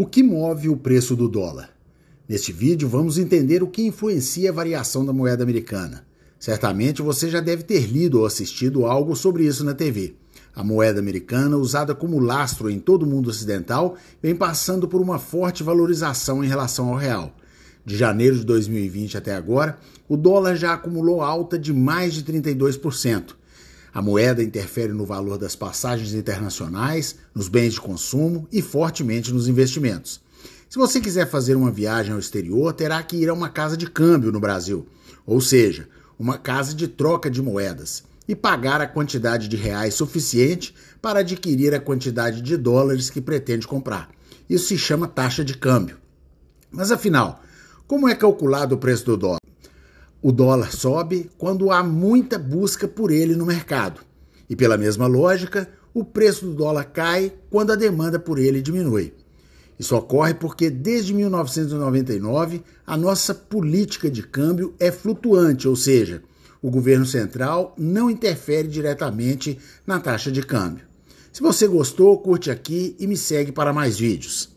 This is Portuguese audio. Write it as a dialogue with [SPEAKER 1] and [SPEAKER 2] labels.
[SPEAKER 1] O que move o preço do dólar? Neste vídeo vamos entender o que influencia a variação da moeda americana. Certamente você já deve ter lido ou assistido algo sobre isso na TV. A moeda americana, usada como lastro em todo o mundo ocidental, vem passando por uma forte valorização em relação ao real. De janeiro de 2020 até agora, o dólar já acumulou alta de mais de 32%. A moeda interfere no valor das passagens internacionais, nos bens de consumo e fortemente nos investimentos. Se você quiser fazer uma viagem ao exterior, terá que ir a uma casa de câmbio no Brasil, ou seja, uma casa de troca de moedas, e pagar a quantidade de reais suficiente para adquirir a quantidade de dólares que pretende comprar. Isso se chama taxa de câmbio. Mas afinal, como é calculado o preço do dólar? O dólar sobe quando há muita busca por ele no mercado. E pela mesma lógica, o preço do dólar cai quando a demanda por ele diminui. Isso ocorre porque desde 1999 a nossa política de câmbio é flutuante, ou seja, o governo central não interfere diretamente na taxa de câmbio. Se você gostou, curte aqui e me segue para mais vídeos.